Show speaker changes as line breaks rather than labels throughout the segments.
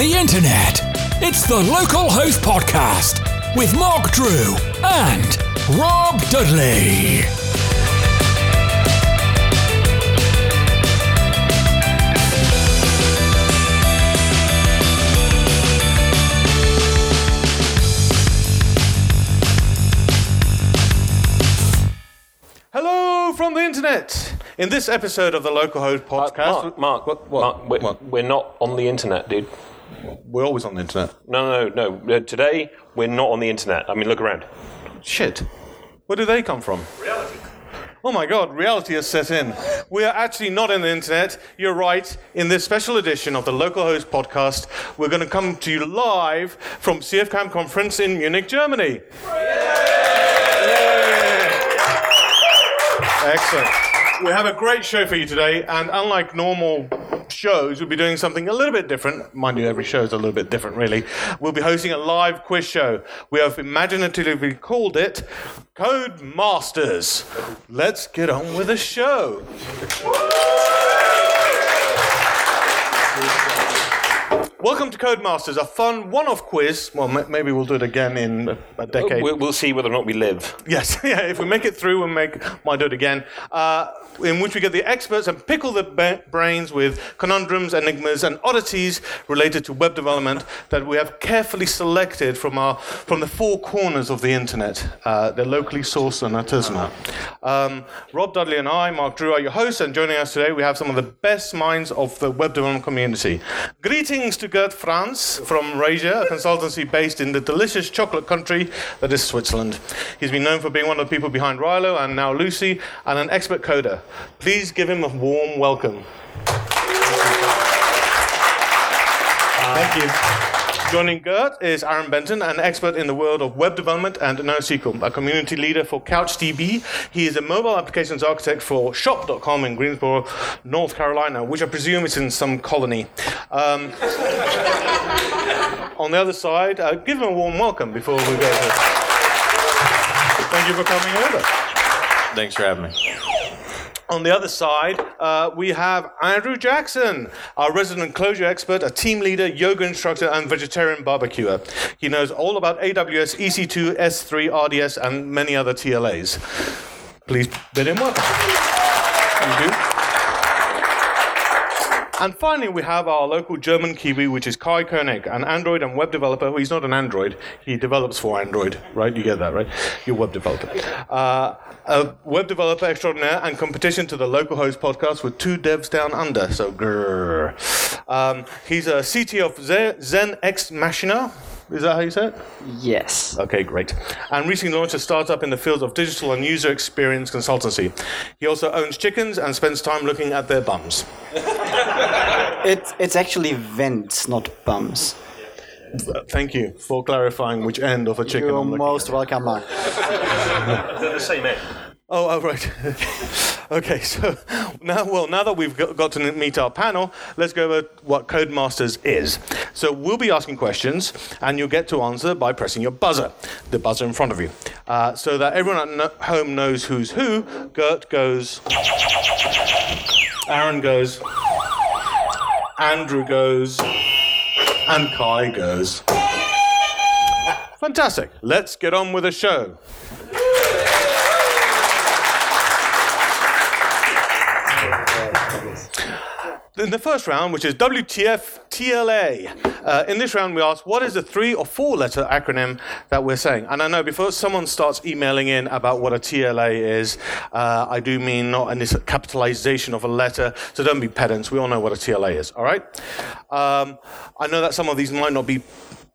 the internet. It's the Local Host Podcast with Mark Drew and Rob Dudley.
Hello from the internet. In this episode of the Local Host uh, podcast,
Mark, Mark,
what, what,
Mark, we're,
what?
we're not on the internet, dude.
We're always on the internet.
No, no, no. Uh, Today, we're not on the internet. I mean, look around.
Shit. Where do they come from? Reality. Oh my god, reality has set in. We are actually not on the internet. You're right. In this special edition of the Local Host podcast, we're going to come to you live from CF Camp Conference in Munich, Germany. Excellent. We have a great show for you today, and unlike normal shows, we'll be doing something a little bit different. Mind you, every show is a little bit different, really. We'll be hosting a live quiz show. We have imaginatively called it Code Masters. Let's get on with the show. Welcome to Codemasters, a fun one-off quiz. Well, m- maybe we'll do it again in a- a decade.
We'll, we'll see whether or not we live.
Yes, yeah. If we make it through, we'll make might do it again. Uh, in which we get the experts and pickle the ba- brains with conundrums, enigmas, and oddities related to web development that we have carefully selected from our from the four corners of the internet. Uh, they're locally sourced and artisanal. Um, Rob Dudley and I, Mark Drew, are your hosts, and joining us today we have some of the best minds of the web development community. Greetings to Gert Franz from Rasia, a consultancy based in the delicious chocolate country that is Switzerland. He's been known for being one of the people behind Railo and now Lucee, and an expert coder. Please give him a warm welcome. Thank you. Joining Gert is Aaron Benton, an expert in the world of web development and NoSQL, a community leader for CouchDB. He is a mobile applications architect for Shop.com in Greensboro, North Carolina, which I presume is in some colony. Um, on the other side, uh, give him a warm welcome before we go. To... Thank you for coming over.
Thanks for having me.
On the other side, uh, we have Andrew Jackson, our resident closure expert, a team leader, yoga instructor, and vegetarian barbecuer. He knows all about AWS, EC2, S3, RDS, and many other TLAs. Please bid him welcome. Thank you. And finally, we have our local German Kiwi, which is Kai Koenig, an Android and web developer. Well, he's not an Android, he develops for Android, right? You get that, right? You're web developer. Uh, a web developer extraordinaire and competition to the local host podcast with two devs down under. So, grrr. Um, he's a CT of Zen, Zen X Machina. Is that how you say it?
Yes.
Okay, great. And recently launched a startup in the field of digital and user experience consultancy. He also owns chickens and spends time looking at their bums.
It, it's actually vents, not bums.
Thank you for clarifying which end of a chicken
You're
I'm looking
most welcome, Mark.
They're the same end.
Oh, oh right. okay, so now, well, now that we've got to meet our panel, let's go over what Codemasters is. So we'll be asking questions, and you'll get to answer by pressing your buzzer, the buzzer in front of you, uh, so that everyone at home knows who's who. Gert goes. Aaron goes. Andrew goes. And Kai goes. Fantastic. Let's get on with the show. In the first round, which is WTF TLA, uh, in this round we ask what is the three or four letter acronym that we're saying? And I know before someone starts emailing in about what a TLA is, uh, I do mean not a capitalization of a letter, so don't be pedants. We all know what a TLA is, all right? Um, I know that some of these might not be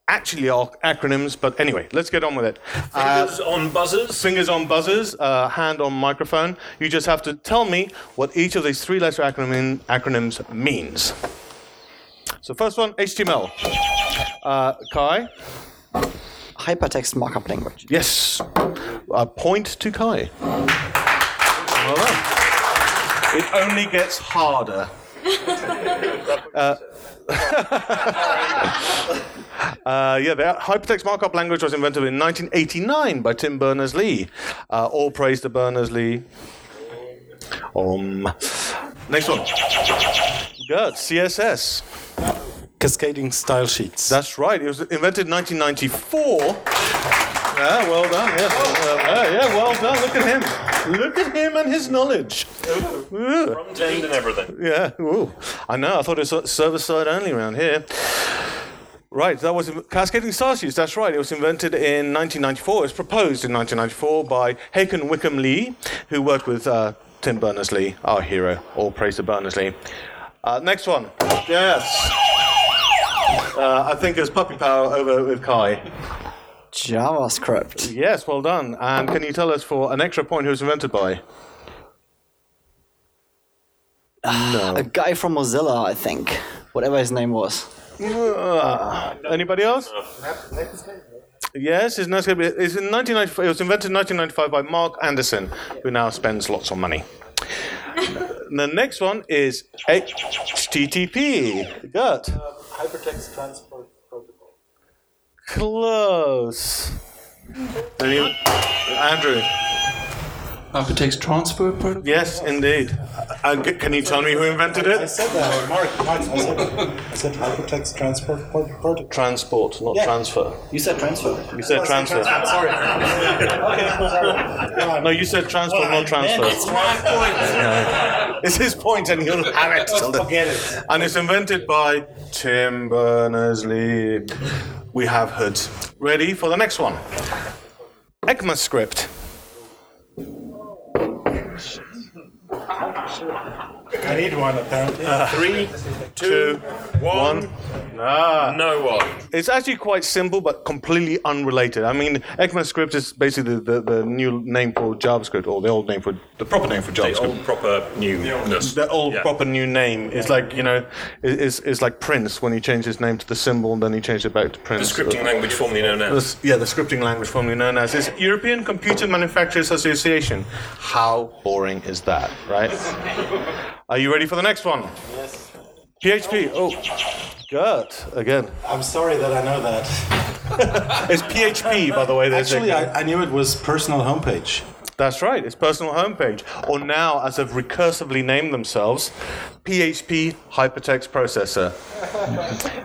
actually are acronyms, but anyway, let's get on with it. Uh,
Fingers on buzzers.
fingers on buzzers, uh, hand on microphone. You just have to tell me what each of these three letter acronym, acronyms means. So, first one HTML. Uh, Kai?
Hypertext markup language.
Yes. A point to Kai. Well done. It only gets harder. Uh, yeah, the hypertext markup language was invented in 1989 by Tim Berners-Lee. Uh, all praise to Berners-Lee. Um, next one. Good. CSS.
cascading style sheets.
That's right. It was invented in 1994. Yeah, well done. Yes. Uh, yeah, well done. Look at him. Look at him and his knowledge. Yeah.
Front and everything.
Yeah, ooh. I know. I thought it was server side only around here. Right, that was cascading star sheets. That's right. It was invented in 1994. It was proposed in 1994 by Håkon Wium Lie, who worked with uh, Tim Berners-Lee, our hero. All praise to Berners-Lee. Uh, next one. Yes. Uh, I think it's puppy power over with Kai.
JavaScript.
Yes, well done. And can you tell us for an extra point who was invented by?
A guy from Mozilla, I think. Whatever his name was.
Uh, anybody else? Yes, it's, not gonna be, it's in 1995. It was invented in 1995 by Marc Andreessen, who now spends lots of money. the next one is HTTP. Gert.
Hypertext transport protocol.
Close. Any, Andrew.
Hypertext transfer protocol?
Yes, indeed. Uh, and c- can you tell me who invented it?
I said that, Mark. Mark, I said, I said hypertext transport protocol.
Transport, not
Yeah.
transfer.
You said transfer.
You said oh, transfer.
Sorry. okay, sorry.
No, you said transport, not transfer.
It's my point.
It's his point, and he'll have it.
Forget it.
And it's invented by Tim Berners-Lee. We have hoods. Ready for the next one? ECMAScript.
I need one, apparently.
Three,
Two, one. Ah.
no one.
It's actually quite simple, but completely unrelated. I mean, ECMAScript is basically the, the, the new name for JavaScript, or the old name for the proper name for JavaScript.
The
JavaScript.
old proper newness.
The old
Yeah.
proper new name is like you know, is is is like Prince when he changed his name to the symbol, and then he changed it back to Prince.
The
Prince.
scripting language formerly known
The
as.
s- yeah, the scripting language formerly known as is European Computer Manufacturers Association. How boring is that, right? Are you ready for the next one? Yes. PHP. Oh, Gert again.
I'm sorry that I know that.
It's PHP, by the way. there's a-
Actually, I, I knew it was personal homepage.
That's right. It's personal homepage, or now, as they've recursively named themselves, PHP Hypertext Processor.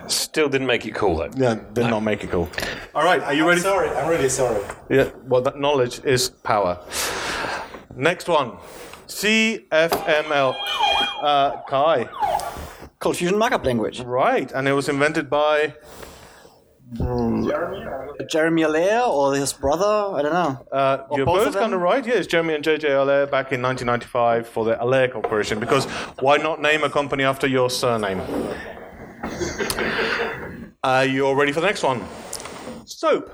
Still didn't make it cool though.
Yeah, did not make it cool. All right, are you ready?
Sorry, I'm really sorry.
Yeah, well, that knowledge is power. Next one CFML. Uh, Kai.
Cold Fusion Markup Language.
Right, and it was invented by.
Jeremy Allaire or his brother? I don't know.
Uh, you're
both
both, kind of right. Yeah, it's Jeremy and JJ Allaire back in 1995 for the Allaire Corporation. Because why not name a company after your surname? Uh, you're ready for the next one. Soap.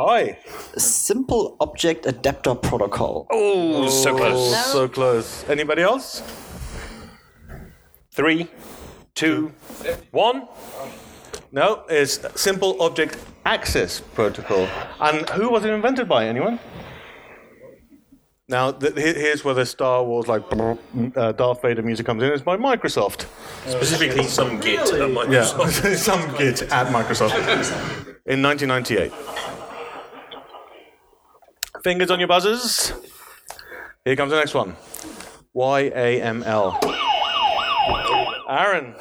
Kai.
Simple Object Adapter Protocol.
Oh, so
Oh,
close.
so close. Anybody else?
Three, two, one.
No, it's Simple Object Access Protocol. And who was it invented by? Anyone? Now, th- here's where the Star Wars, like uh, Darth Vader music comes in. It's by Microsoft.
Specifically, some Git at Microsoft.
Yeah, some Git at Microsoft in 1998. Fingers on your buzzers. Here comes the next one. YAML. Aaron.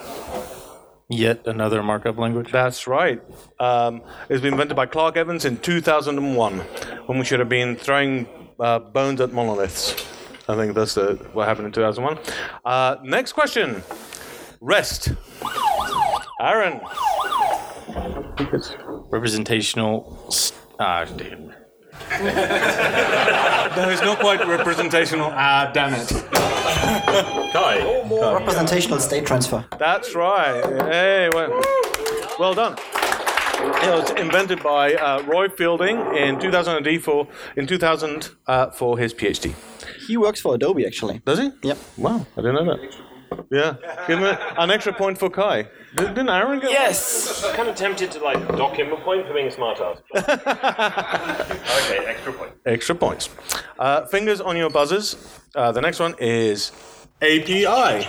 Yet another markup language.
That's right. Um, it's been invented by Clark Evans in 2001, when we should have been throwing uh, bones at monoliths. I think that's the, what happened in 2001. Uh, next question. REST. Aaron.
Representational. s- Ah, damn.
No, not quite representational. Ah, damn it.
Kai.
Representational State Transfer.
That's right. Hey, well, well done. It was invented by uh, Roy Fielding in 2000 for in 2000 uh, for his PhD.
He works for Adobe, actually.
Does he?
Yep.
Wow, I didn't know that. Yeah, give him a, an extra point for Kai. Did, didn't Aaron get?
Yes!
I'm kind of tempted to like dock him a point for being a smart ass. okay, extra point.
Extra points. Uh, fingers on your buzzers. Uh, the next one is API.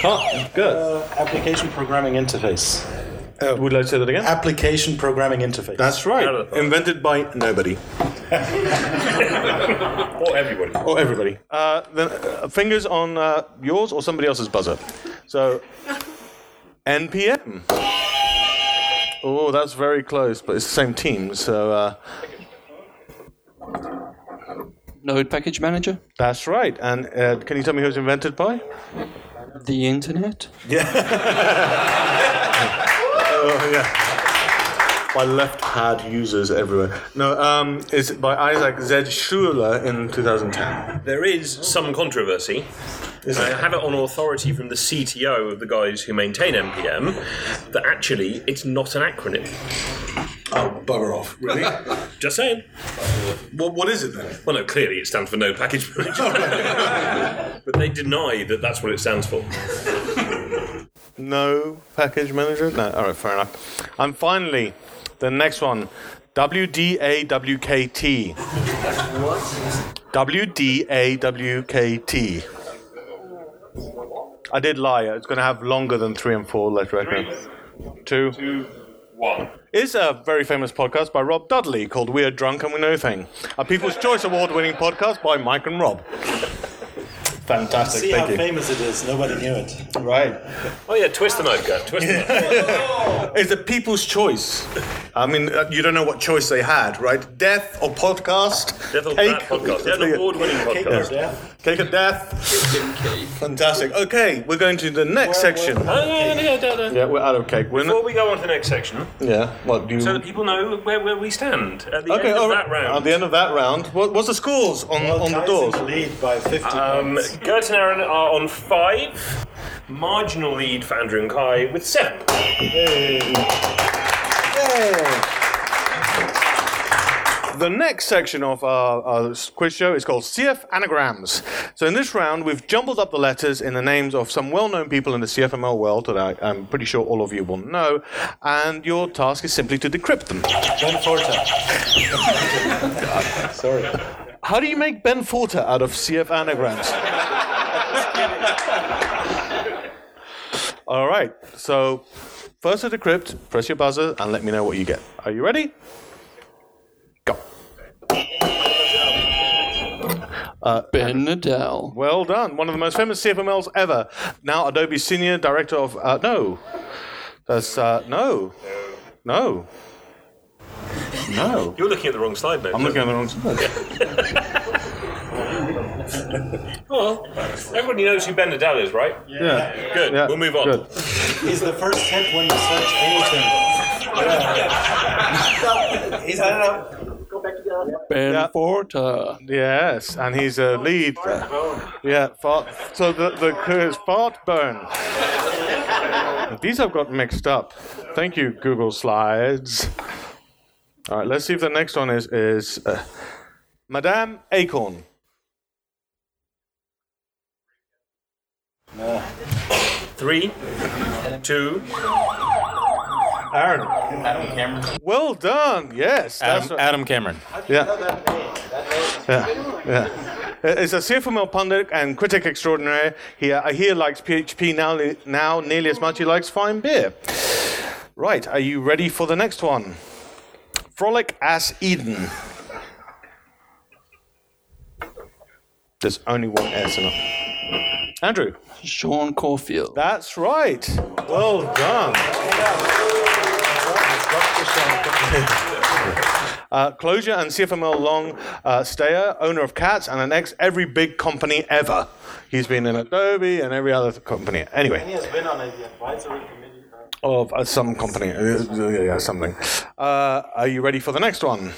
Can't, good.
Uh, application programming interface.
Uh, would you like to say that again?
Application programming interface.
That's right.
Out
Invented by nobody.
Or everybody.
Or everybody. Uh, then, uh, fingers on uh, yours or somebody else's buzzer. So, NPM. Oh, that's very close, but it's the same team. So uh,
Node Package Manager?
that's right. And uh, can you tell me who it was invented by?
The Internet?
Oh yeah. By left pad users everywhere. No, um, it's by Isaac Z. Schlueter in 2010.
There is some controversy. I have it on authority from the CTO of the guys who maintain NPM that actually it's not an acronym.
Oh, bugger off. Really?
Just saying.
what, what is it then?
Well, no, clearly it stands for No Package Manager. but they deny that that's what it stands for.
No package manager? No, alright, fair enough. And finally, the next one WDAWKT. What? WDAWKT. I did lie. It's going to have longer than three and four letter acronyms. Two.
Two, one.
It's a very famous podcast by Rob Dudley called We're Drunk and We Know Thing. A People's Choice Award winning podcast by Mike and Rob. Fantastic.
See how
you.
famous it is. Nobody knew it.
Right.
Oh yeah, twist the mode, go. Twist the mode.
It's a people's choice. I mean, uh, you don't know what choice they had, right? Death or podcast?
Death or
Cake.
That podcast. Yeah, the award-winning podcast.
Yeah.
Cake of death. Fantastic. Okay, we're going to the next section.
Yeah,
we're out of cake. We're
Before
not,
we go on to the next section,
yeah. What do you?
so that people know where, where we stand at the
okay,
end of
all
that round.
At the end of that round, what, what's the scores on
Well,
on the doors?
lead by 50
Um,
points.
Gert and Aaron are on five. Marginal lead for Andrew and Kai with seven.
The next section of our, our quiz show is called CF Anagrams. So in this round, we've jumbled up the letters in the names of some well-known people in the CFML world that I, I'm pretty sure all of you will know, and your task is simply to decrypt them.
Ben Forta. Sorry.
How do you make Ben Forta out of CF Anagrams? all right. So first to decrypt, press your buzzer and let me know what you get. Are you ready?
Ben Nadel.
Well done. One of the most famous CFMLs ever. Now Adobe Senior Director of. Uh, no. That's. Uh, no. No. No.
You're looking at the wrong slide, mate.
I'm looking at the wrong slide.
Well, everybody knows who Ben Nadel is, right?
Yeah.
Good.
Yeah.
We'll move on.
Good.
He's the first hit when you search anything. Yeah. He's, I don't know.
Ben
Yeah.
Forta.
Yes, and he's a lead. Yeah, fart. So the the clue is fart burn. These I've got mixed up. Thank you, Google Slides. All right, let's see if the next one is is uh, Madame Acorn.
Three, two,
Aaron.
Adam Cameron.
Well done. Yes,
Adam,
right.
Adam Cameron.
Yeah. Yeah. Yeah. Uh, it's a CFML pundit and critic extraordinary. He, uh, I hear likes PHP now, now nearly as much as he likes fine beer. Right, are you ready for the next one? Frolic as Eden. There's only one S in it. Andrew.
Sean Corfield.
That's right. Well done. Uh, Clojure and CFML long uh, stayer, owner of Cats, and an ex every big company ever. He's been in Adobe and every other company. anyway.
He
Anyway,
has been on the advisory committee.
of uh, some company. Uh, yeah, yeah, something. Uh, are you ready for the next one?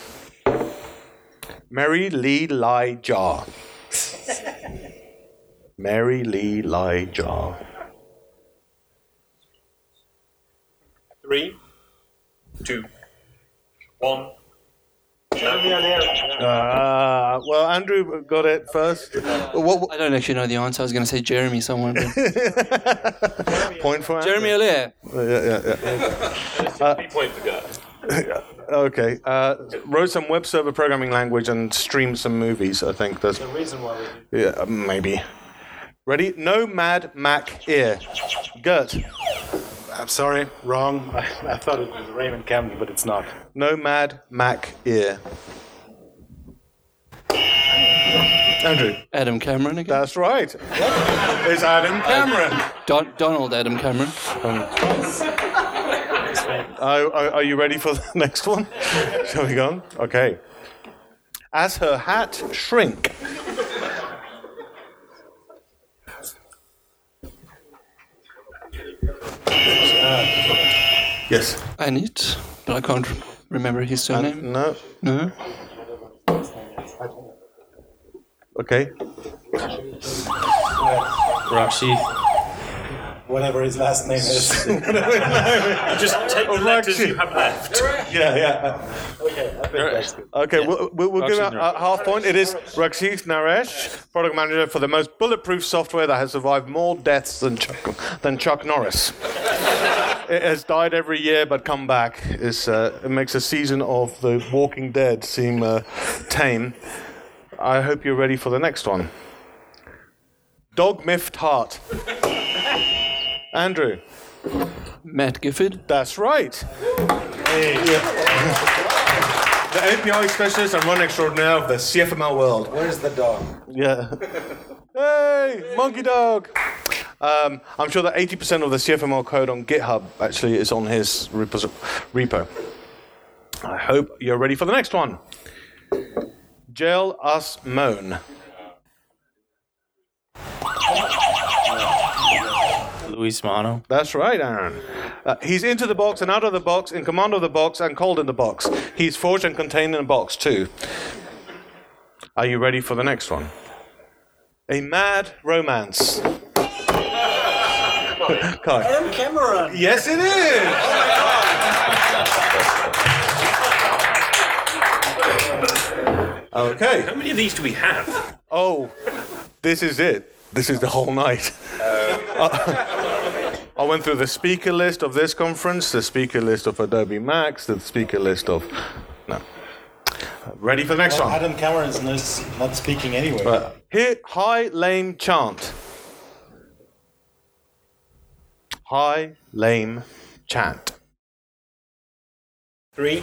Mary Lee Lai Jar. Mary Lee Lai Jar.
three, two, one. Jeremy Allaire.
Uh, well, Andrew got it first. What,
I don't actually know the answer. I was going to say Jeremy somewhere. But
point for Andrew?
Jeremy Allaire.
Yeah, yeah, yeah.
Three point for Gert.
Okay. Uh, wrote some web server programming language and streamed some movies. I think that's
The reason why we
yeah, maybe. Ready? No Mad Mac ear. Gert.
I'm sorry, wrong. I, I thought it was Raymond Campbell, but it's not.
No Mad Mac ear. Andrew.
Adam Cameron again.
That's right. It's Adam uh, Cameron.
Don- Donald Adam Cameron.
Are, are, are you ready for the next one? Shall we go on? Okay. As her hat shrink. Uh, yes.
I need, but I can't remember his uh, surname.
No.
No.
Okay.
Rakshith.
Whatever his last name is.
Just take the letters you have left.
Yeah, yeah.
okay, I think that's good.
Okay, we'll, we'll, we'll give
Rakshith
a, a half point. It is Rakshith Naresh, product manager for the most bulletproof software that has survived more deaths than Chuck, than Chuck Norris. it has died every year but come back. It's, uh, it makes a season of The Walking Dead seem uh, tame. I hope you're ready for the next one. Dog miffed heart. Andrew,
Matt Gifford.
that's right. Hey, The API specialist and run extraordinaire of the CFML world.
Where's the dog?
Yeah. hey, monkey dog. Um, I'm sure that 80% of the CFML code on GitHub actually is on his repo. I hope you're ready for the next one. Jail us moan.
Luis Majano.
That's right, Aaron. Uh, he's into the box and out of the box, in command of the box and called in the box. He's forged and contained in a box too. Are you ready for the next one? A mad romance. Kai.
Adam Cameron!
Yes, it is. Okay.
How many of these do we have?
Oh, this is it. This is the whole night. I went through the speaker list of this conference, the speaker list of Adobe Max, the speaker list of. No. Ready for the next
Well,
one?
Adam Cameron's not, not speaking anyway.
Uh, here, high lame chant. High lame chant.
Three,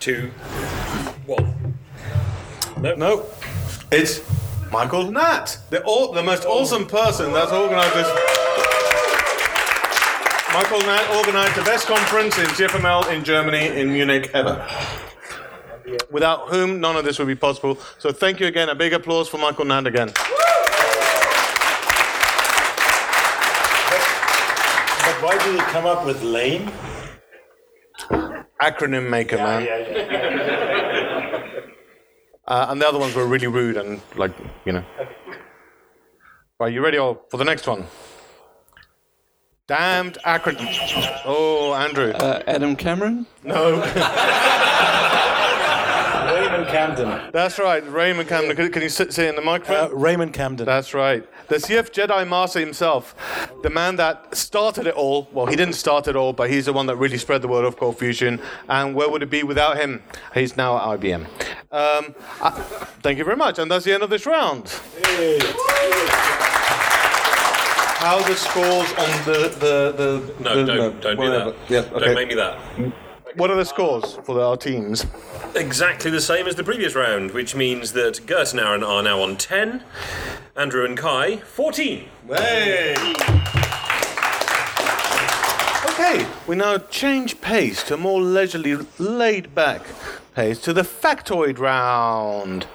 two, one. No.
No, it's Michael Hnat, the the most awesome person that's organised this. Michael Hnat organised the best conference in CFML in Germany in Munich ever. Without whom none of this would be possible. So thank you again. A big applause for Michael Hnat again.
but why did he come up with lame?
Acronym maker, man. Uh, and the other ones were really rude and like, you know. Right, you ready all for the next one? Damned acronym. Oh, Andrew.
Uh, Adam Cameron.
No,
Raymond Camden.
that's right. Raymond Camden. Can, can you sit, say in the
Uh,
microphone?
Raymond Camden.
That's right. The CF Jedi Master himself, the man that started it all. Well, he didn't start it all, but he's the one that really spread the word of Cold Fusion. And where would it be without him? He's now at IBM. Um, uh, thank you very much. And that's the end of this round. How the scores on the the the?
No,
the-
don't, don't do
whatever.
that.
Yeah,
Don't make me that.
What are the scores for our teams?
Exactly the same as the previous round, which means that Gert and Aaron are now on 10, Andrew and Kai, 14.
Hey! Okay, we now change pace to a more leisurely, laid back pace to the factoid round.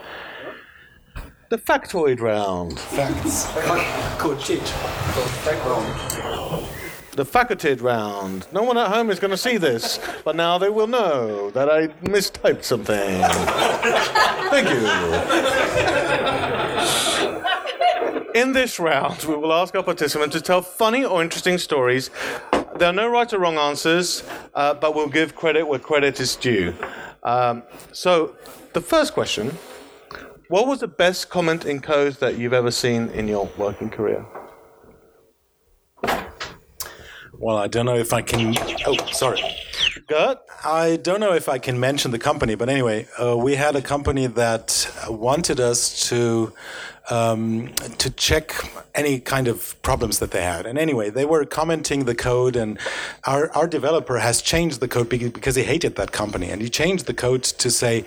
The factoid round.
Facts.
The facultative round. No one at home is going to see this, but now they will know that I mistyped something. Thank you. In this round, we will ask our participants to tell funny or interesting stories. There are no right or wrong answers, uh, but we'll give credit where credit is due. Um, so, the first question What was the best comment in code that you've ever seen in your working career?
Well, I don't know if I can. Oh, sorry.
Gert?
I don't know if I can mention the company, but anyway, uh, we had a company that wanted us to um, to check any kind of problems that they had. And anyway, they were commenting the code, and our our developer has changed the code because he hated that company, and he changed the code to say.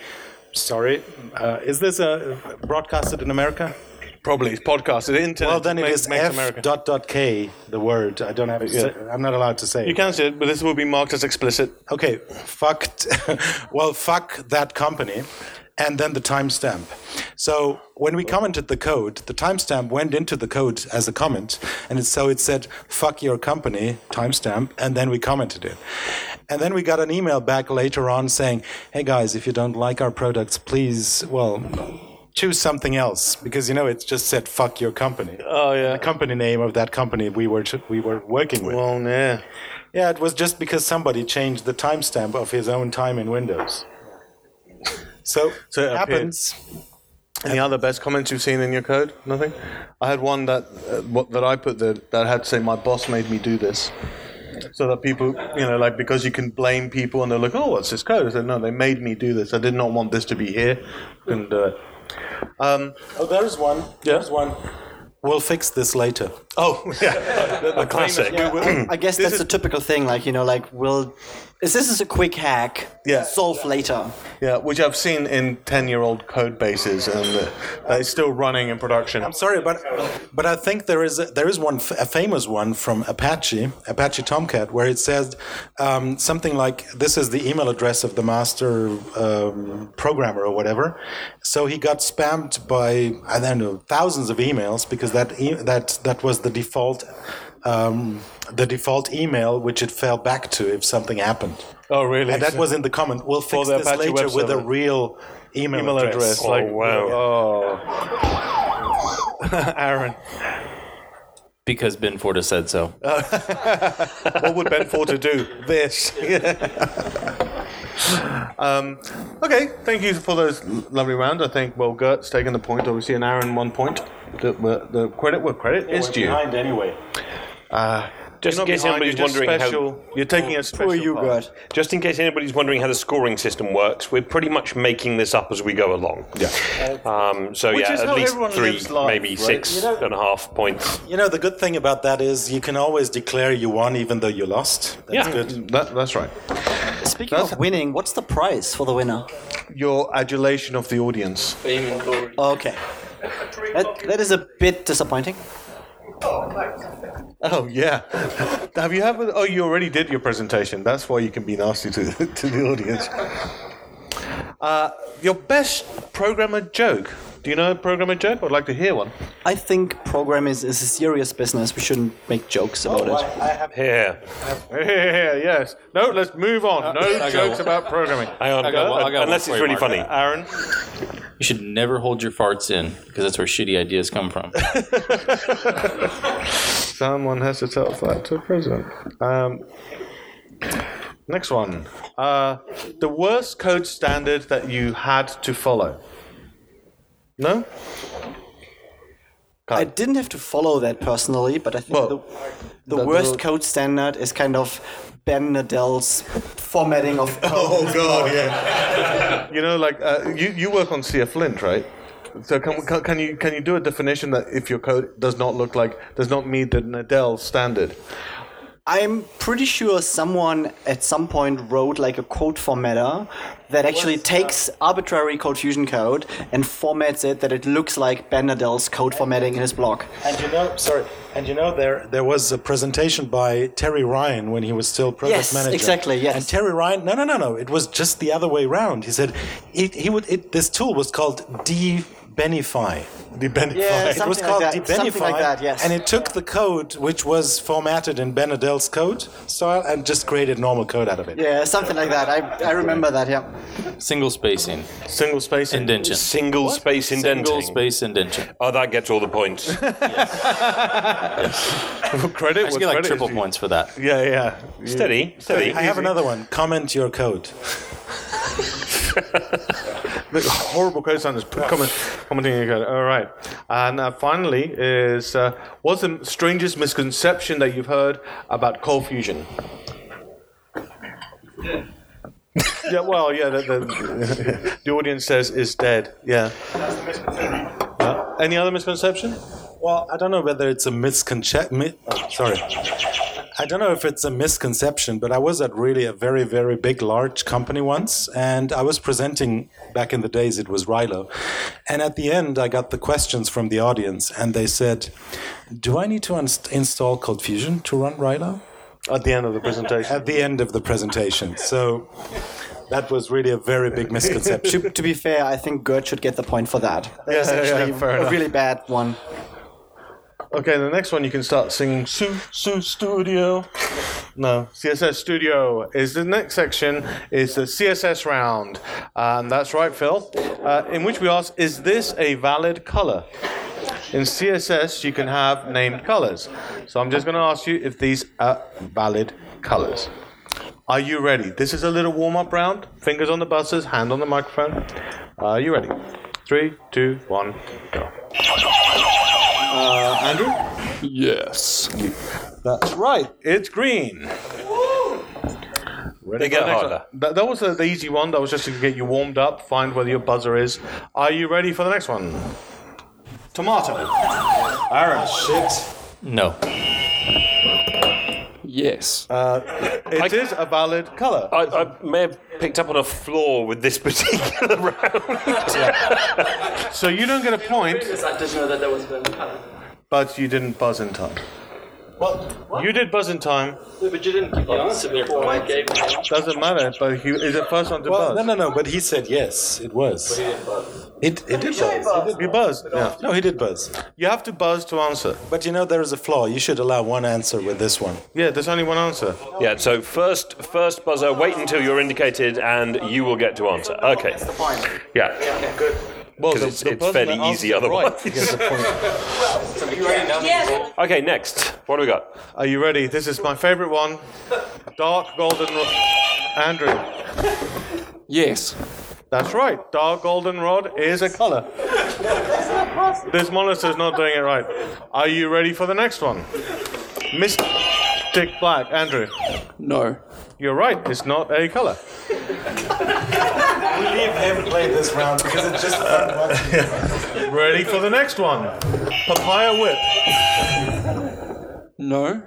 Sorry. Uh, is this uh, broadcasted in America?
Probably it's podcasted. Internet.
Well, then it
makes,
is
makes
F
America.
dot dot K, the word. I don't have to say, I'm not allowed to say.
You can say it, but this will be marked as explicit.
Okay, fucked. well, fuck that company, and then the timestamp. So when we commented the code, the timestamp went into the code as a comment, and it, so it said "fuck your company" timestamp, and then we commented it. And then we got an email back later on saying, "Hey guys, if you don't like our products, please, well." Choose something else because you know it just said "fuck your company."
Oh yeah.
The company name of that company we were we were working with.
Well, yeah.
Yeah, it was just because somebody changed the timestamp of his own time in Windows. So,
So it
happens.
Any other best comments you've seen in your code? Nothing. I had one that uh, what, that I put that that had to say my boss made me do this, so that people, you know, like because you can blame people and they're like, oh, what's this code? I said, no, they made me do this. I did not want this to be here. Couldn't do it. Um,
Oh, there's one. There's one. We'll fix this later.
Oh, yeah, the, the
classic.
famous Google-
I guess
This
that's
is-
a typical thing. Like you know, like will is this is a quick hack?
Yeah.
Solve later.
Yeah, which I've seen in ten-year-old code bases, and uh, that is still running in production.
I'm sorry, but but I think there is a, there is one f- a famous one from Apache, Apache Tomcat, where it says um, something like, "This is the email address of the master um, programmer or whatever." So he got spammed by I don't know thousands of emails because that e- that that was the default. Um, the default email which it fell back to if something happened.
Oh, really?
And that was in the comment. We'll fix this
Apache
later
web
with a real email,
email address.
Oh,
like,
wow.
Oh. Aaron,
Because Ben Forta said so.
what would Ben Forta do? This. um, okay, thank you for those lovely rounds. I think well, Gert's taken the point. Obviously, and Aaron one point. The, the, the credit where credit is due.
behind anyway.
Uh,
just
in case anybody's wondering
special.
how,
you're taking a special.
Poor you,
part.
Gert.
just in case anybody's wondering how the scoring system works, we're pretty much making this up as we go along.
Yeah.
Uh, um, so
Which
yeah,
is
at
how
least three,
life,
maybe
right?
six
You know-
and a half points.
You know, the good thing about that is you can always declare you won even though you lost. That's
Yeah.
good.
Mm, that, that's right.
Speaking of winning, what's the prize for the winner?
Your adulation of the audience.
Fame and glory.
Okay. That, that is a bit disappointing.
Oh yeah. Have you have? Oh, you already did your presentation. That's why you can be nasty to to the audience. Uh, your best programmer joke. Do you know a programmer joke? I'd like to hear one.
I think programming is, is a serious business. We shouldn't make jokes about it.
I have Here,
Yeah, yes. No, let's move on. No jokes about programming.
hang on,
I got one- I got
unless it's really
Mark.
funny.
Aaron.
You should never hold your farts in because that's where shitty ideas come from.
Someone has to tell that to the president. Um, next one. Uh, the worst code standard that you had to follow. No.
I didn't have to follow that personally, but I think
Well,
the, the, worst
the-
code standard is kind of Ben Nadel's formatting of code.
Oh God, yeah. you know, like uh, you you work on CFLint, right? So can, can can you can you do a definition that if your code does not look like does not meet the Nadel standard?
I'm pretty sure someone at some point wrote like a code formatter that actually takes arbitrary Cold Fusion code and formats it that it looks like Ben Nadel's code formatting in his blog.
And you know, sorry, and you know, there there was a presentation by Terry Ryan when he was still product
Yes,
manager.
exactly, yes.
And Terry Ryan, no, no, no, no, it was just the other way around. He said he, he would. It, this tool was called Debenify.
Debenify.
Yeah,
It was called
like that, something
Debenify,
like that, yes.
and it took the code which was formatted in Ben Nadel's code style and just created normal code out of it.
Yeah, something like that. I, I remember that, yeah.
Single spacing.
Single space
Indention.
Single space indenting.
Single space indentation.
Oh, that gets all the points.
credit.
I
what
get like
credit
triple
is due.
points for that.
Yeah, yeah.
steady, steady.
I have another one. Comment your code.
The horrible code standards. Comment, commenting code. All right. And uh, finally is uh, what's the strangest misconception that you've heard about Cold Fusion? yeah, well, yeah, the, the, the audience says is dead. Yeah. Yeah. Any other misconception?
Well, I don't know whether it's a misconception. Mi- oh, sorry. I don't know if it's a misconception, but I was at really a very, very big, large company once, and I was presenting back in the days, it was Railo. And at the end, I got the questions from the audience, and they said, Do I need to unst- install Cold Fusion to run Railo?
At the end of the presentation.
At the end of the presentation. So that was really a very big misconception.
To, to be fair, I think Gert should get the point for that. That's
Yeah, yeah,
actually
fair
a
enough.
really bad one.
Okay, the next one you can start singing Su Su Studio. No, CSS Studio is the next section. Is the CSS round, and that's right, Phil. Uh, in which we ask, is this a valid color? In CSS, you can have named colors. So I'm just going to ask you if these are valid colors. Are you ready? This is a little warm-up round. Fingers on the buzzers, hand on the microphone. Are you ready? Three, two, one, go. Uh, Andrew.
Yes.
That's right. It's green. Ready
They get
the
harder.
That, that was the, the easy one. That was just to get you warmed up, find where your buzzer is. Are you ready for the next one? Tomato. Aaron. Shit.
No.
Yes.
Uh, it is a valid color.
I, I may have picked up on a flaw with this particular round.
So you don't get a point,
I didn't know that there was a
but you didn't buzz in time. You did buzz in time.
But you didn't give the answer before I gave it.
Doesn't matter, but he is the first one to
well,
buzz.
no, no, no, but he said yes, it was. It, it did buzz.
You buzzed. Yeah.
No, he did buzz.
You have to buzz to answer.
But you know, there is a flaw. You should allow one answer with this one.
Yeah, there's only one answer.
yeah, so first first buzzer, wait until you're indicated and you will get to answer. Okay. Yeah.
Well,
'Cause
the-
it's-
the
it's fairly easy
answers right
otherwise.
gets a point.
Okay, next. What do we got?
Are you ready? This is my favorite one. Dark golden. Ro- Andrew.
Yes.
That's right. Dark golden rod is a color. this monitor's not doing it right. Are you ready for the next one? Mystic black. Andrew.
No.
You're right. It's not a color.
We haven't played this round because it's just fun.
Ready for the next one? Papaya whip.
No.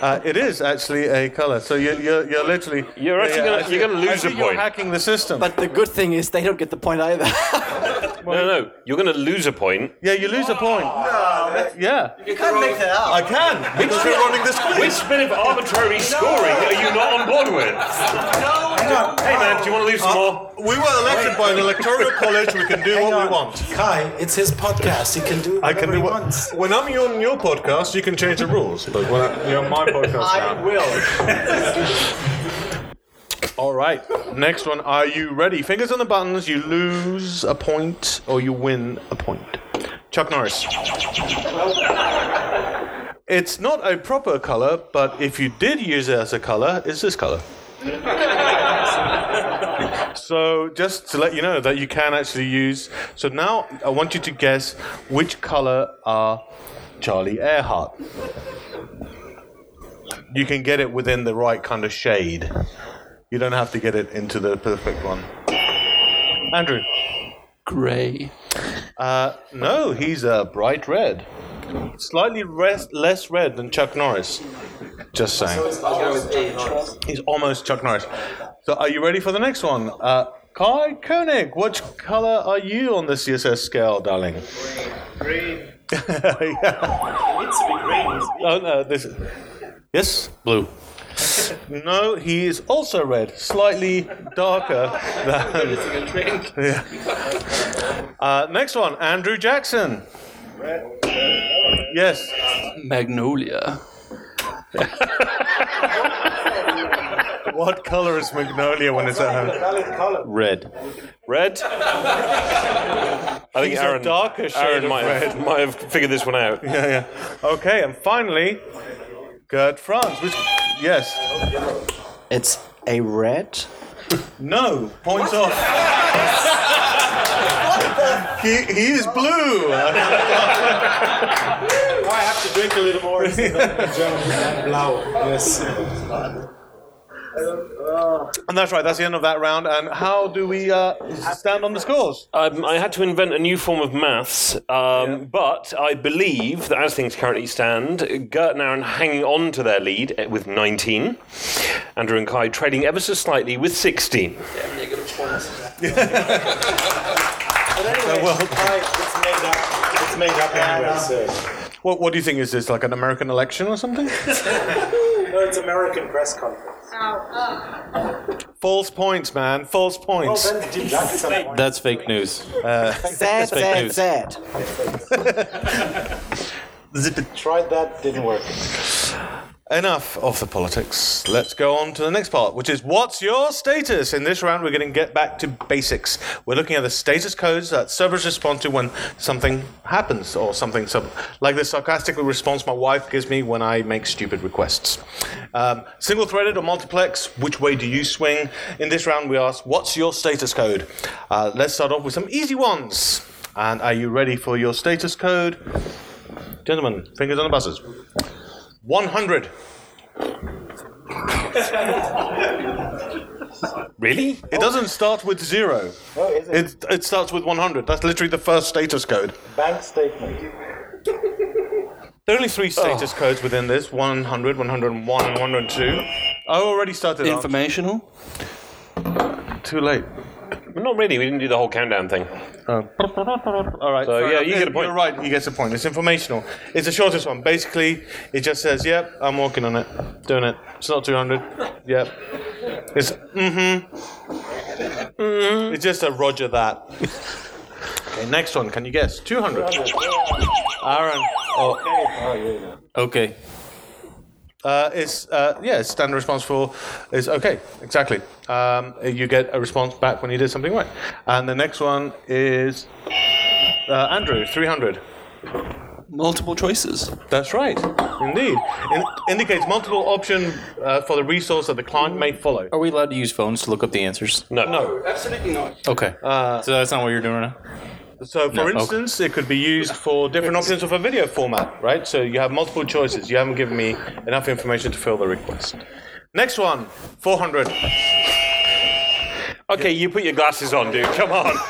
Uh, it is actually a color. So you're, you're, you're literally.
You're actually
Yeah,
gonna- you're gonna lose
see
a
You're
point.
hacking the system.
But the good thing is they don't get the point either.
No, no, no. You're going to lose a point.
yeah, you lose a point. Yeah,
you can't make that up.
I can because we're running this quiz.
Which bit of arbitrary scoring are you not on board with? No. Hey man, do you want to leave some uh, more?
We were elected by an electoral college. We can do
Hang
what we want.
Kai, it's his podcast. He can do
I can
whatever
do
he
what.
wants.
When I'm on your podcast, you can change the rules. But when I, you're on my podcast
I
now.
will.
All right. Next one. Are you ready? Fingers on the buttons. You lose a point or you win a point. Chuck Norris. It's not a proper color, but if you did use it as a color, it's this color. so just to let you know that you can actually use. So now I want you to guess which color are Charlie Arehart. You can get it within the right kind of shade. You don't have to get it into the perfect one. Andrew.
Grey.
Uh, no, he's a bright red. Slightly res- less red than Chuck Norris. Just saying. He's almost Chuck Norris. So, are you ready for the next one? Uh, Kai Koenig, which color are you on the CSS scale, darling? Green. yeah. It needs to be green. Oh, no, this is. Yes?
Blue.
No, he is also red, slightly darker than. Yeah. Uh, next one, Andrew Jackson. Yes.
Magnolia.
What color is magnolia when it's at home?
Red.
Red? I think
He's a
Aaron,
darker shade
Aaron
of
might, have, might have figured this one out.
Yeah, yeah. Okay, and finally, Gert Franz. Which, yes.
It's a red.
No. Points off. he, he is blue.
I have to drink a little more. German blau. Yes.
And that's right. That's the end of that round. And how do we uh, stand on the scores?
Um, I had to invent a new form of maths, um, but I believe that as things currently stand, Gert and Aaron hanging on to their lead with 19, Andrew and Kai trading ever so slightly with 16.
well, it's made up. It's made up anyway. So.
What, what do you think? Is this like an American election or something?
No, it's American press conference.
Oh, False points, man. False points.
That's fake news.
Uh, sad,
fake
sad,
news.
sad.
Tried that, didn't work.
Enough of the politics. Let's go on to the next part, which is what's your status? In this round, we're going to get back to basics. We're looking at the status codes that servers respond to when something happens, or something some, like the sarcastic response my wife gives me when I make stupid requests. Um, single threaded or multiplex, which way do you swing? In this round, we ask, what's your status code? Uh, let's start off with some easy ones. And are you ready for your status code? Gentlemen, fingers on the buzzers. 100.
Really?
It doesn't start with zero.
Oh, is it?
It, it starts with 100. That's literally the first status code.
Bank statement.
There are only three status codes within this 100, 101, and 102. I already started on.
Informational.
Too late.
Well, not really. We didn't do the whole countdown thing.
All right.
So,
fair
yeah,
enough.
you get a point.
You're right. He gets a point. It's informational. It's the shortest one. Basically, it just says, "Yep, I'm working on it, doing it." It's not 200. Yep. It's mm-hmm. mm-hmm. It's just a Roger that. okay. Next one. Can you guess? 200. Aaron. Oh,
Okay.
Uh, it's uh, yeah. It's standard response for is okay. Exactly. Um, you get a response back when you did something right. And the next one is uh, Andrew. 300.
Multiple choices.
That's right, indeed. In- indicates multiple option uh, for the resource that the client may follow.
Are we allowed to use phones to look up the answers?
No.
No. Absolutely not.
Okay. so that's not what you're doing right now?
So, for
No, okay.
instance, it could be used for different options of a video format, right? So you have multiple choices. You haven't given me enough information to fill the request. Next one, 400.
Okay, you put your glasses on, dude. Come on.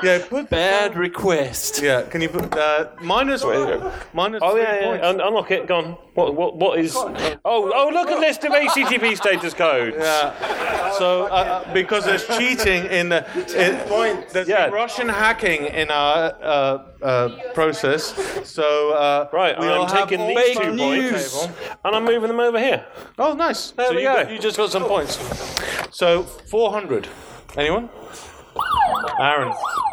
Yeah, put
Bad request.
Yeah, can you put uh, minus minus
Oh
three
yeah, yeah.
points?
Un- unlock it. Gone. What? What? What is? Oh, oh! Look at list of HTTP status codes.
Yeah. So uh, uh, because there's cheating in the in, there's
Yeah.
Russian hacking in our uh, uh, process. So uh,
Right,
we
I'm
all
taking
all
these
phones
two
on
points and I'm moving them over here.
Oh, nice.
There
so
we
you,
go.
got- you just got some points. So 400. Anyone? Aaron.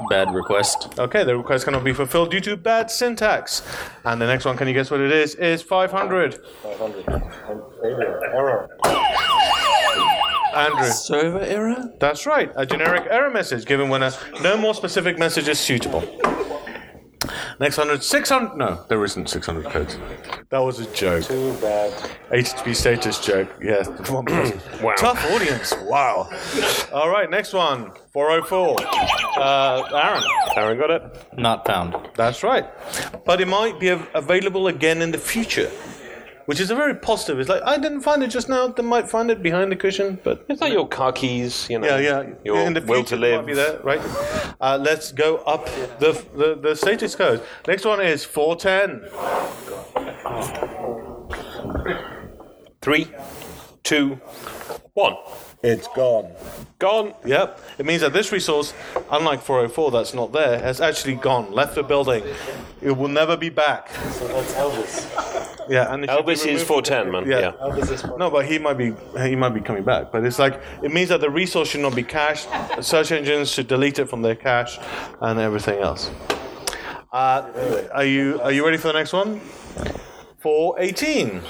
Bad request.
Okay, the request cannot be fulfilled due to bad syntax. And the next one, can you guess what it is? Is 500.
500 Error.
Andrew.
Server error?
That's right, a generic error message given when a no more specific message is suitable. Next 100, 600. No, there isn't 600 codes. That was a joke.
Too bad.
HTTP status joke. Yes.
Wow.
Tough audience. Wow. All right, next one 404. Uh, Aaron.
Aaron got it.
Not found.
That's right. But it might be av- available again in the future. Which is a very positive. It's like, I didn't find it just now. They might find it behind the cushion, but
It's like your car keys. You know.
Yeah, yeah.
Your
in the
will to live.
Might be there, right? Uh, let's go up the, the the status code. Next one is 410.
Three, two, one.
It's gone.
Gone.
Yep. It means that this resource, unlike 404 that's not there, has actually gone, left the building. It will never be back.
So that's Elvis.
Yeah, and it should be
Elvis is 410, man.
Yeah.
Yeah.
Elvis is
No, but he might be he might be coming back. But it's like it means that the resource should not be cached. Search engines should delete it from their cache and everything else. Uh, are you are you ready for the next one? 418.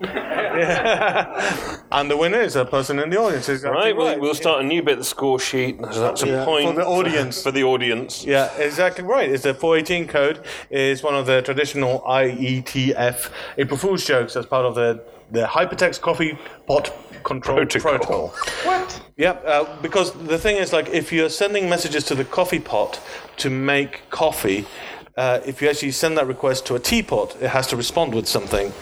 Yeah. and the winner is a person in the audience. Exactly
Right, we'll, we'll start a new bit of the score sheet. That's a
Yeah,
point
for the audience.
For the audience.
Yeah, exactly right. It's the 418 code is one of the traditional IETF April Fool's jokes as part of the, the hypertext coffee pot control
Protocol.
protocol. What? Yep, uh, because the thing is, like, if you're sending messages to the coffee pot to make coffee, uh, if you actually send that request to a teapot, it has to respond with something.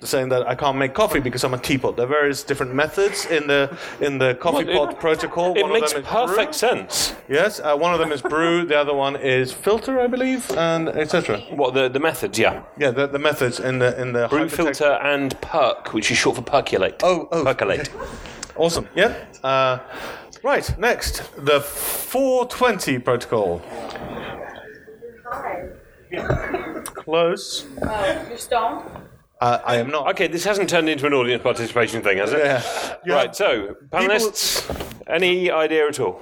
Saying that I can't make coffee because I'm a teapot. There are various different methods in the in the coffee
Well, it-
pot protocol.
It
One
makes
of them is
perfect
brew.
sense.
Yes, uh, one of them is brew. the other one is filter, I believe, and etc.
What the the methods? Yeah,
Yeah, the, the methods in the in the
brew filter and perk, which is short for percolate.
Oh, oh,
percolate.
Awesome. Yeah. Uh, right. Next, the 420 protocol. Close.
You're stoned?
Uh, I am not.
Okay, this hasn't turned into an audience participation thing, has it?
Yeah.
Right. So, panelists, any idea at all?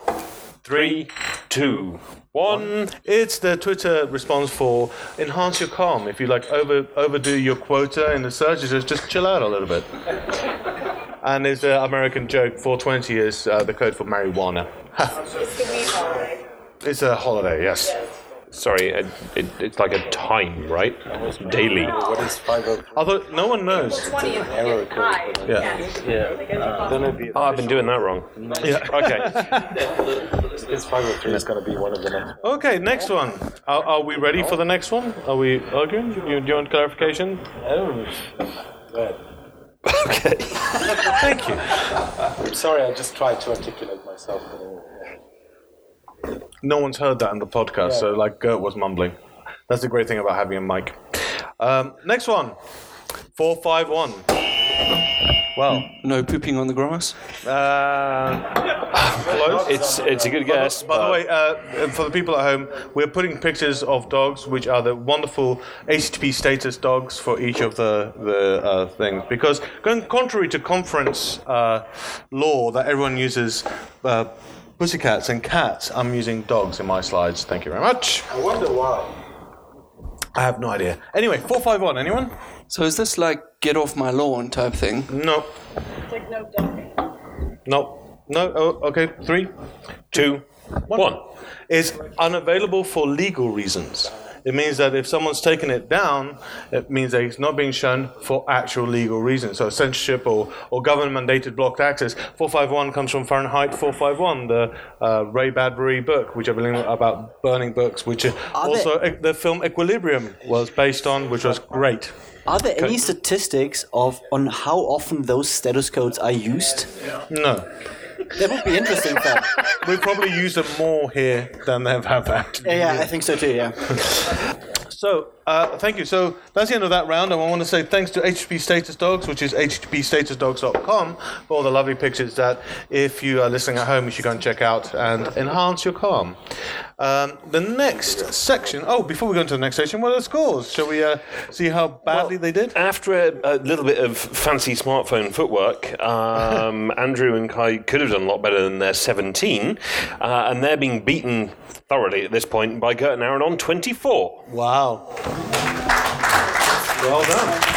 Three, two, one.
It's the Twitter response for enhance your calm. If you like over overdo your quota in the search, just just chill out a little bit. And it's an American joke. 420 is uh, the code for marijuana.
It's the weed holiday.
It's a holiday. Yes.
Sorry, it, it, it's like a time, right? Daily.
What is 503?
Although no one knows.
20 of them get high.
Yeah.
Yeah.
Then it'd be,
Oh, I've been doing that wrong.
Yeah.
Okay.
it's 503 is going to be one of the next.
Okay, next one. Are, are we ready for the next one? Are we arguing? You, do you want clarification?
Oh, good.
okay.
Thank you.
I'm sorry, I just tried to articulate myself.
No one's heard that in the podcast, so like Gert was mumbling. That's the great thing about having a mic. Um, next one. 451. Well,
No pooping on the grass.
uh, close.
It's it's a good guess.
By the way, uh, for the people at home, we're putting pictures of dogs, which are the wonderful HTTP status dogs for each of the the uh, things. Because going contrary to conference uh, law that everyone uses uh, pussycats and cats, I'm using dogs in my slides. Thank you very much.
I wonder why.
I have no idea. Anyway, four five one. Anyone?
So is this like get off my lawn type thing?
No.
It's like no dumping.
No. No. Oh, okay. Three.
two, one.
is unavailable for legal reasons. It means that if someone's taken it down, it means that it's not being shown for actual legal reasons. So censorship or, or government mandated blocked access. 451 comes from Fahrenheit 451, the uh, Ray Bradbury book, which I believe about burning books, which also uh, the film Equilibrium was based on, which was great.
Are there any statistics of on how often those status codes are used?
No.
That would be interesting.
We probably use them more here than they have actually.
Yeah, yeah, I think so too. Yeah.
So, uh, thank you. So, that's the end of that round. And I want to say thanks to HTTP Status Dogs, which is httpstatusdogs.com, for all the lovely pictures that, if you are listening at home, you should go and check out and enhance your calm. Um, the next section. Oh, before we go into the next section, what are the scores? Shall we uh, see how badly they did?
After a, a little bit of fancy smartphone footwork, um, Andrew and Kai could have done a lot better than their 17, uh, and they're being beaten thoroughly at this point by Gert and Aaron on 24.
Wow. Well done.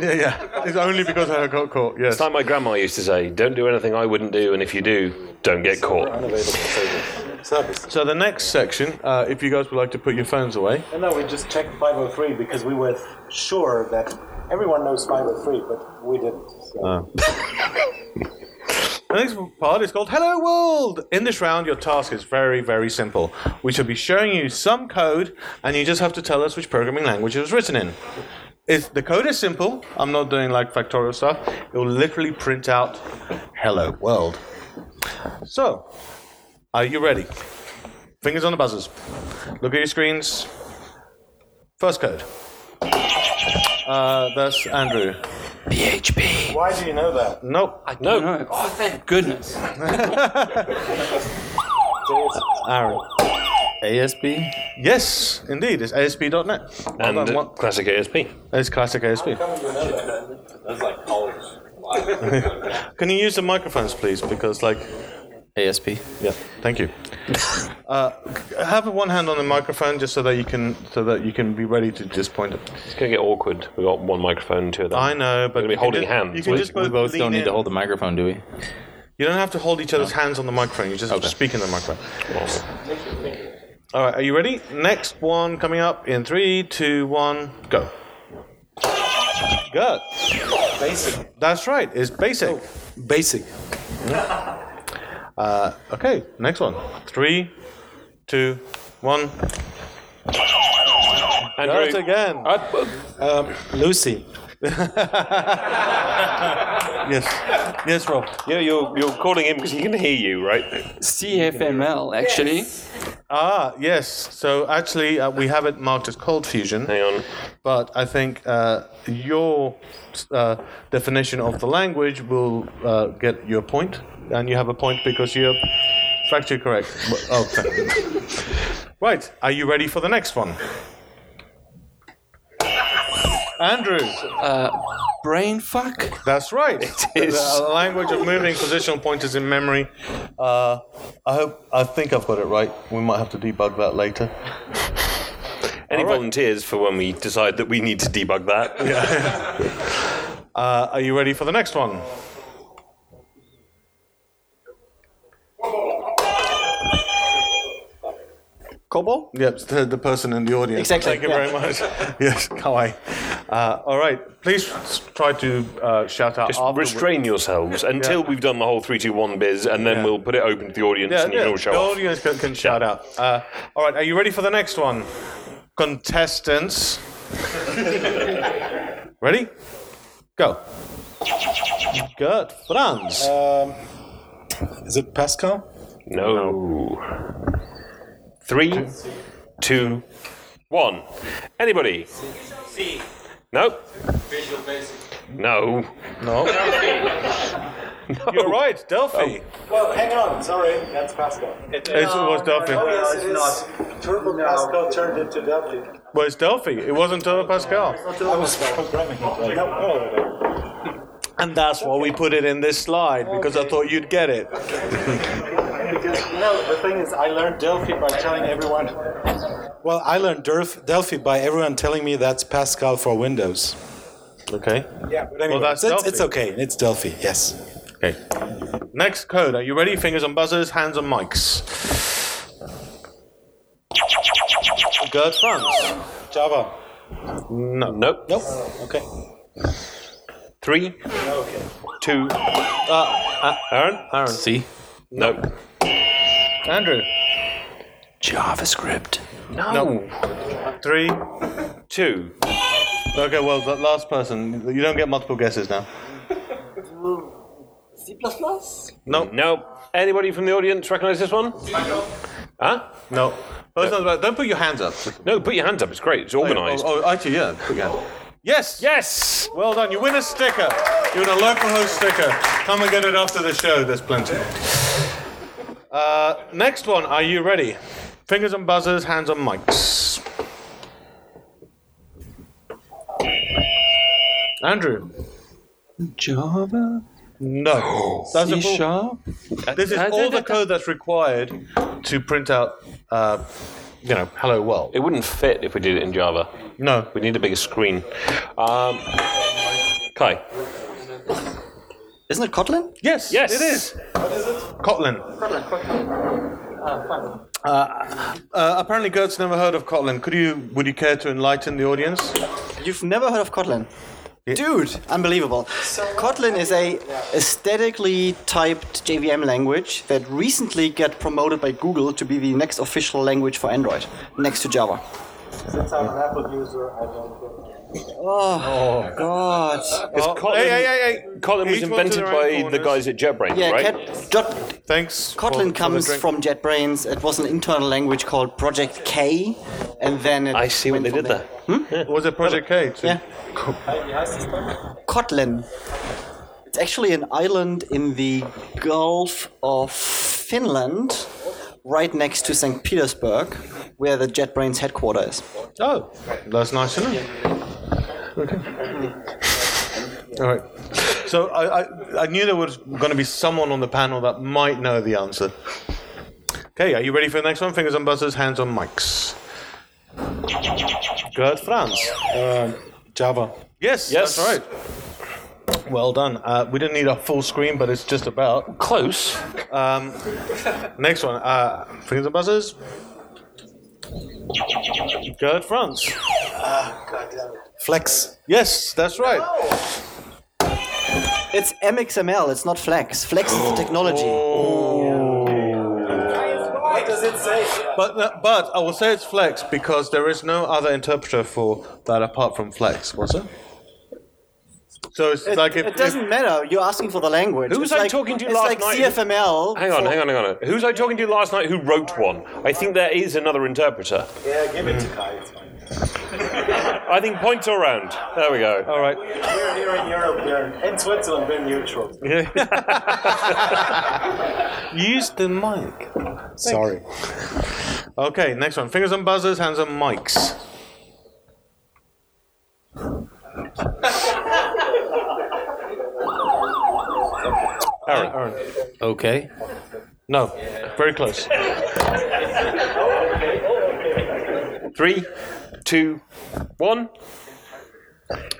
Yeah, yeah. It's only because I got caught. Yes.
It's like my grandma used to say, don't do anything I wouldn't do, and if you do, don't get caught.
Unavailable service. service.
So the next section, uh, if you guys would like to put your phones away,
And no, we just checked 503 because we were sure that everyone knows 503, but we didn't. So.
The next part is called Hello World. In this round, your task is very, very simple. We shall be showing you some code, and you just have to tell us which programming language it was written in. If the code is simple, I'm not doing like factorial stuff. It will literally print out Hello World. So, are you ready? Fingers on the buzzers. Look at your screens. First code. Uh, that's Andrew.
PHP.
Why do you know that?
Nope.
No,
No. Oh, thank goodness.
Aaron.
ASP?
Yes, indeed. It's ASP.NET. Well
and
done.
uh,
What-
classic ASP.
It's classic ASP. Can you use the microphones, please? Because, like,
ASP.
yeah, thank you. uh, have one hand on the microphone just so that you can so that you can be ready to just point it.
It's going to get awkward. We've got one microphone two of them.
I know, but
We're gonna be holding
just-
hands.
You can
We-
just
We
both,
both don't need to hold the microphone, do we?
You don't have to hold each other's hands on the microphone. You just have to speak in the microphone. All right, are you ready? Next one coming up in three, two, one, go. Good.
Basic.
That's right. It's basic.
Basic.
Uh, okay, next one. Three, two, one.
Andrew,
Gert again.
Um, Lucee.
Yes. Yes, Rob.
yeah, you're you're calling him because he can hear you, right?
CFML, actually.
Ah, yes. So actually, uh, we have it marked as cold fusion.
Hang on.
But I think uh, your uh, definition of the language will uh, get you a point, and you have a point because you're factually correct. Oh, thank you. right. Are you ready for the next one? Andrew,
Brain fuck?
that's right. It
is.
The language of moving positional pointers in memory. Uh, I hope. I think I've got it right. We might have to debug that later.
Any
right.
volunteers for when we decide that we need to debug that?
Uh, are you ready for the next one?
COBOL?
Yep, the, the person in the audience.
Exactly,
Thank you
yeah.
very much. yes, kawaii. Uh, all right, please try to uh, shout out.
Just restrain yourselves until we've done the whole three, two, one biz, and then
Yeah.
we'll put it open to the audience,
Yeah,
and you
yeah.
can all show
the
off.
audience can, can shout out. Uh, all right, are you ready for the next one? Contestants. ready? Go. Gert Franz.
Is it Pascal?
No. Three, two, one. Anybody? No. No.
no. You're right, Delphi.
Um, well, hang on. Sorry, that's Pascal.
It was Delphi.
yes, it is. Turbo Pascal turned into Delphi.
Well, it's Delphi. It wasn't Turbo Pascal.
I was programming it. No, oh,
And that's why we put it in this slide, because I thought you'd get it.
Because, you know, the thing is, I learned Delphi by telling everyone. Well, I learned Delph- Delphi by everyone telling me that's Pascal for Windows.
Okay.
Yeah, but anyway,
Well, that's
it's,
Delphi.
it's okay. It's Delphi, yes.
Okay. Next code. Are you ready? Fingers on buzzers, hands on mics. Gert Franz.
Java.
No.
Nope.
Nope. Okay.
Three, Okay. two,
Uh,
Aaron?
Aaron.
See?
Nope.
Andrew.
JavaScript.
No.
Three.
Two.
Okay, well, the last person. You don't get multiple guesses now.
C++?
No.
No. Anybody from the audience recognize this one? Huh?
No. First one's about- Don't put your hands up.
No, put your hands up. It's great. It's oh, organised.
Oh, oh, actually, yeah. Put your hand. Yes.
Yes!
Well done. You win a sticker. You win a local host sticker. Come and get it after the show. There's plenty. Uh, next one. Are you ready? Fingers on buzzers, hands on mics. Andrew.
Java?
No. That's a
C sharp?
This is all the code that's required to print out, uh, you know, hello world.
It wouldn't fit if we did it in Java.
No.
We need a bigger screen. Um, Kai.
Isn't it Kotlin?
Yes.
Yes.
It is. What is it? Kotlin. Kotlin. Uh, uh, apparently, Gert's never heard of Kotlin. Could you? Would you care to enlighten the audience?
You've never heard of Kotlin? Dude, unbelievable. Kotlin is a statically typed JVM language that recently got promoted by Google to be the next official language for Android, next to Java.
Since I'm an Apple user, I don't
Oh, oh, God.
Oh,
Kotlin,
hey, hey, hey, hey.
Kotlin was
Each one
invented
their
by
own
the guys at JetBrains,
Yeah,
right?
Cat, Jot,
Thanks. for- for
Kotlin comes
drink.
from JetBrains. It was an internal language called Project K, and then it
I see what they did
from
there. Hmm?
Was it Project K? too?
Yeah. Kotlin. It's actually an island in the Gulf of Finland, right next to St. Petersburg, where the JetBrains headquarters is.
Oh, that's nice to know. Okay. All right. So I, I, I knew there was going to be someone on the panel that might know the answer. Okay, are you ready for the next one? Fingers on buzzers, hands on mics. Gert Franz.
Um, Java.
Yes,
Yes.
that's right. Well done. Uh, we didn't need a full screen, but it's just about.
Close.
Um, next one. Uh, fingers on buzzers. Gert Franz.
Flex.
Yes, that's right.
It's MXML, it's not Flex. Flex is the technology.
does it say?
But uh, but I will say it's flex because there is no other interpreter for that apart from flex. Was it? So it's
It,
like if,
it doesn't matter. You're asking for the language.
Who was
it's
I
like,
talking to
it's
last
like
night?
CFML.
Hang on,
for-
hang on, hang on. Who was I talking to last night who wrote one? I think there is another interpreter.
Yeah, give it to Kai. It's fine.
I think points are round. There we go.
all right.
We're here in Europe. We're in Switzerland. We're neutral.
Use the mic.
Sorry.
Okay, next one. Fingers on buzzers, hands on mics.
Aaron.
Aaron.
Okay.
No, very close.
Three, two, one.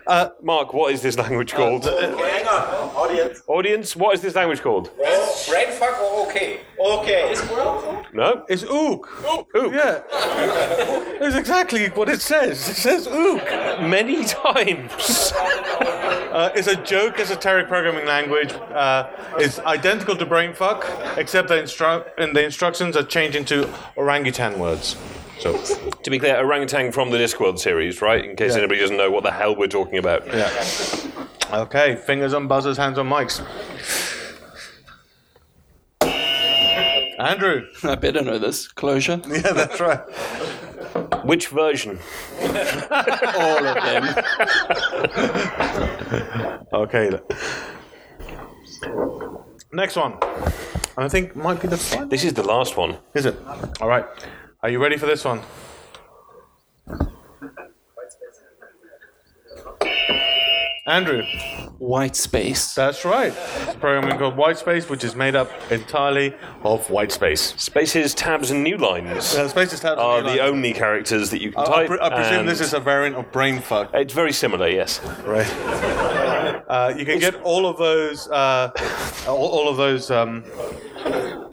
Uh, Mark, what is this language called?
Hang on, audience.
Audience, what is this language called?
Brain fuck or okay?
Okay.
Is it No?
It's ook.
Ook.
Yeah. it's exactly what it says. It says ook.
Many times.
Uh, it's a joke esoteric programming language. Uh, it's identical to brainfuck, except the, instru- and the instructions are changed into orangutan words. So,
to be clear, a orangutan from the Discworld series, right? In case
Yeah.
anybody doesn't know what the hell we're talking about.
yeah. Okay, fingers on buzzers, hands on mics. Andrew.
I better know this. Clojure.
Yeah, that's right.
Which version?
All of them.
Okay. Next one. I think might be the final.
This is the last one.
Is it? All right. Are you ready for this one? Andrew.
White space.
That's right. It's a programming called White Space, which is made up entirely of white space.
Spaces, tabs, and new lines
Uh, spaces, tabs, and
are
new
the
lines.
only characters that you can
I, I,
type.
pre- I presume
and
this is a variant of brainfuck,
It's very similar, yes.
right? Uh, you can get all of those, uh, all, all of those um,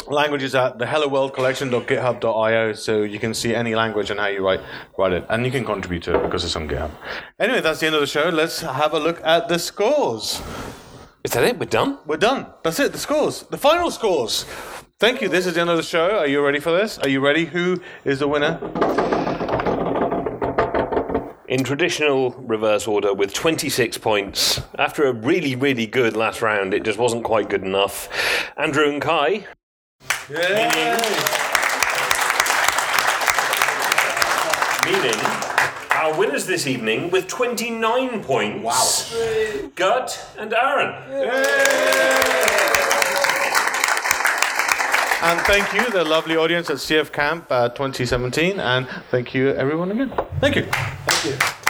languages at the Hello World Collection.github.io, so you can see any language and how you write write it, and you can contribute to it because it's on GitHub. Anyway, that's the end of the show. Let's have a look at the scores.
Is that it? We're done?
We're done. That's it. The scores. The final scores. Thank you. This is the end of the show. Are you ready for this? Are you ready? Who is the winner?
In traditional reverse order with 26 points. After a really, really good last round, it just wasn't quite good enough. Andrew and Kai. Meaning, our winners this evening with 29 points. Wow. Gert and Aaron.
And thank you, the lovely audience at CF Camp uh, 2017. And thank you, everyone, again. Thank you.
Thank you.